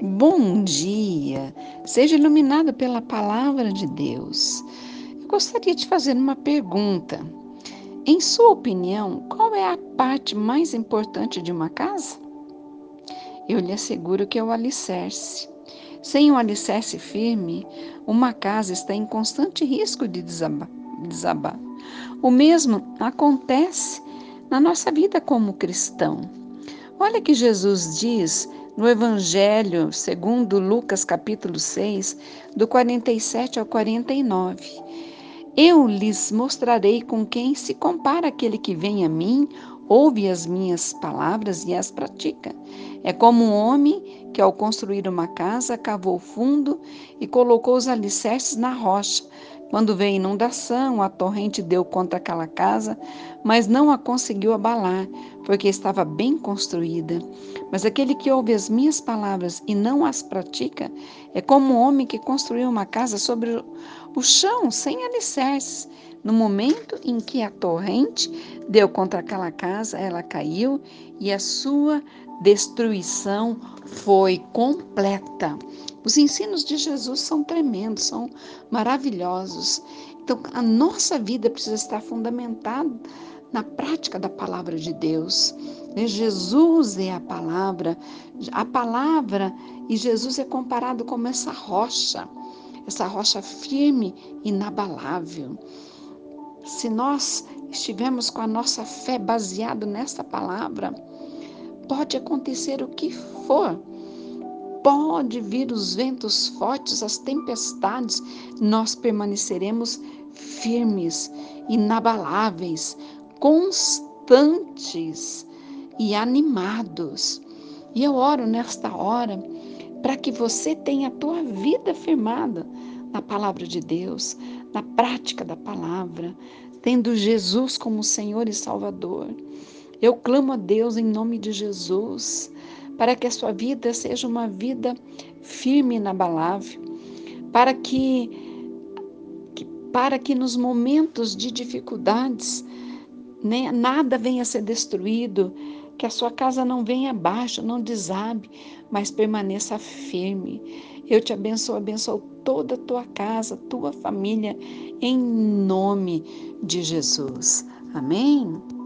Bom dia! Seja iluminado pela palavra de Deus. Eu gostaria de fazer uma pergunta. Em sua opinião, qual é a parte mais importante de uma casa? Eu lhe asseguro que é o alicerce. Sem um alicerce firme, uma casa está em constante risco de desabar. O mesmo acontece na nossa vida como cristão. Olha que Jesus diz no Evangelho, segundo Lucas capítulo 6, do 47 ao 49. Eu lhes mostrarei com quem se compara aquele que vem a mim, ouve as minhas palavras e as pratica. É como um homem que, ao construir uma casa, cavou fundo e colocou os alicerces na rocha. Quando veio inundação, a torrente deu contra aquela casa, mas não a conseguiu abalar, porque estava bem construída. Mas aquele que ouve as minhas palavras e não as pratica é como um homem que construiu uma casa sobre o chão, sem alicerces. No momento em que a torrente deu contra aquela casa, ela caiu e a sua destruição foi completa. Os ensinos de Jesus são tremendos, são maravilhosos. Então, a nossa vida precisa estar fundamentada na prática da palavra de Deus. Né? Jesus é a palavra, a palavra e Jesus é comparado como essa rocha, essa rocha firme, inabalável. Se nós estivermos com a nossa fé baseada nessa palavra, pode acontecer o que for. Pode vir os ventos fortes, as tempestades, nós permaneceremos firmes, inabaláveis, constantes e animados. E eu oro nesta hora para que você tenha a tua vida firmada na palavra de Deus, na prática da palavra, tendo Jesus como Senhor e Salvador. Eu clamo a Deus em nome de Jesus, para que a sua vida seja uma vida firme e inabalável, para que, para que nos momentos de dificuldades né, nada venha a ser destruído, que a sua casa não venha abaixo, não desabe, mas permaneça firme. Eu te abençoo, abençoo toda a tua casa, tua família, em nome de Jesus. Amém?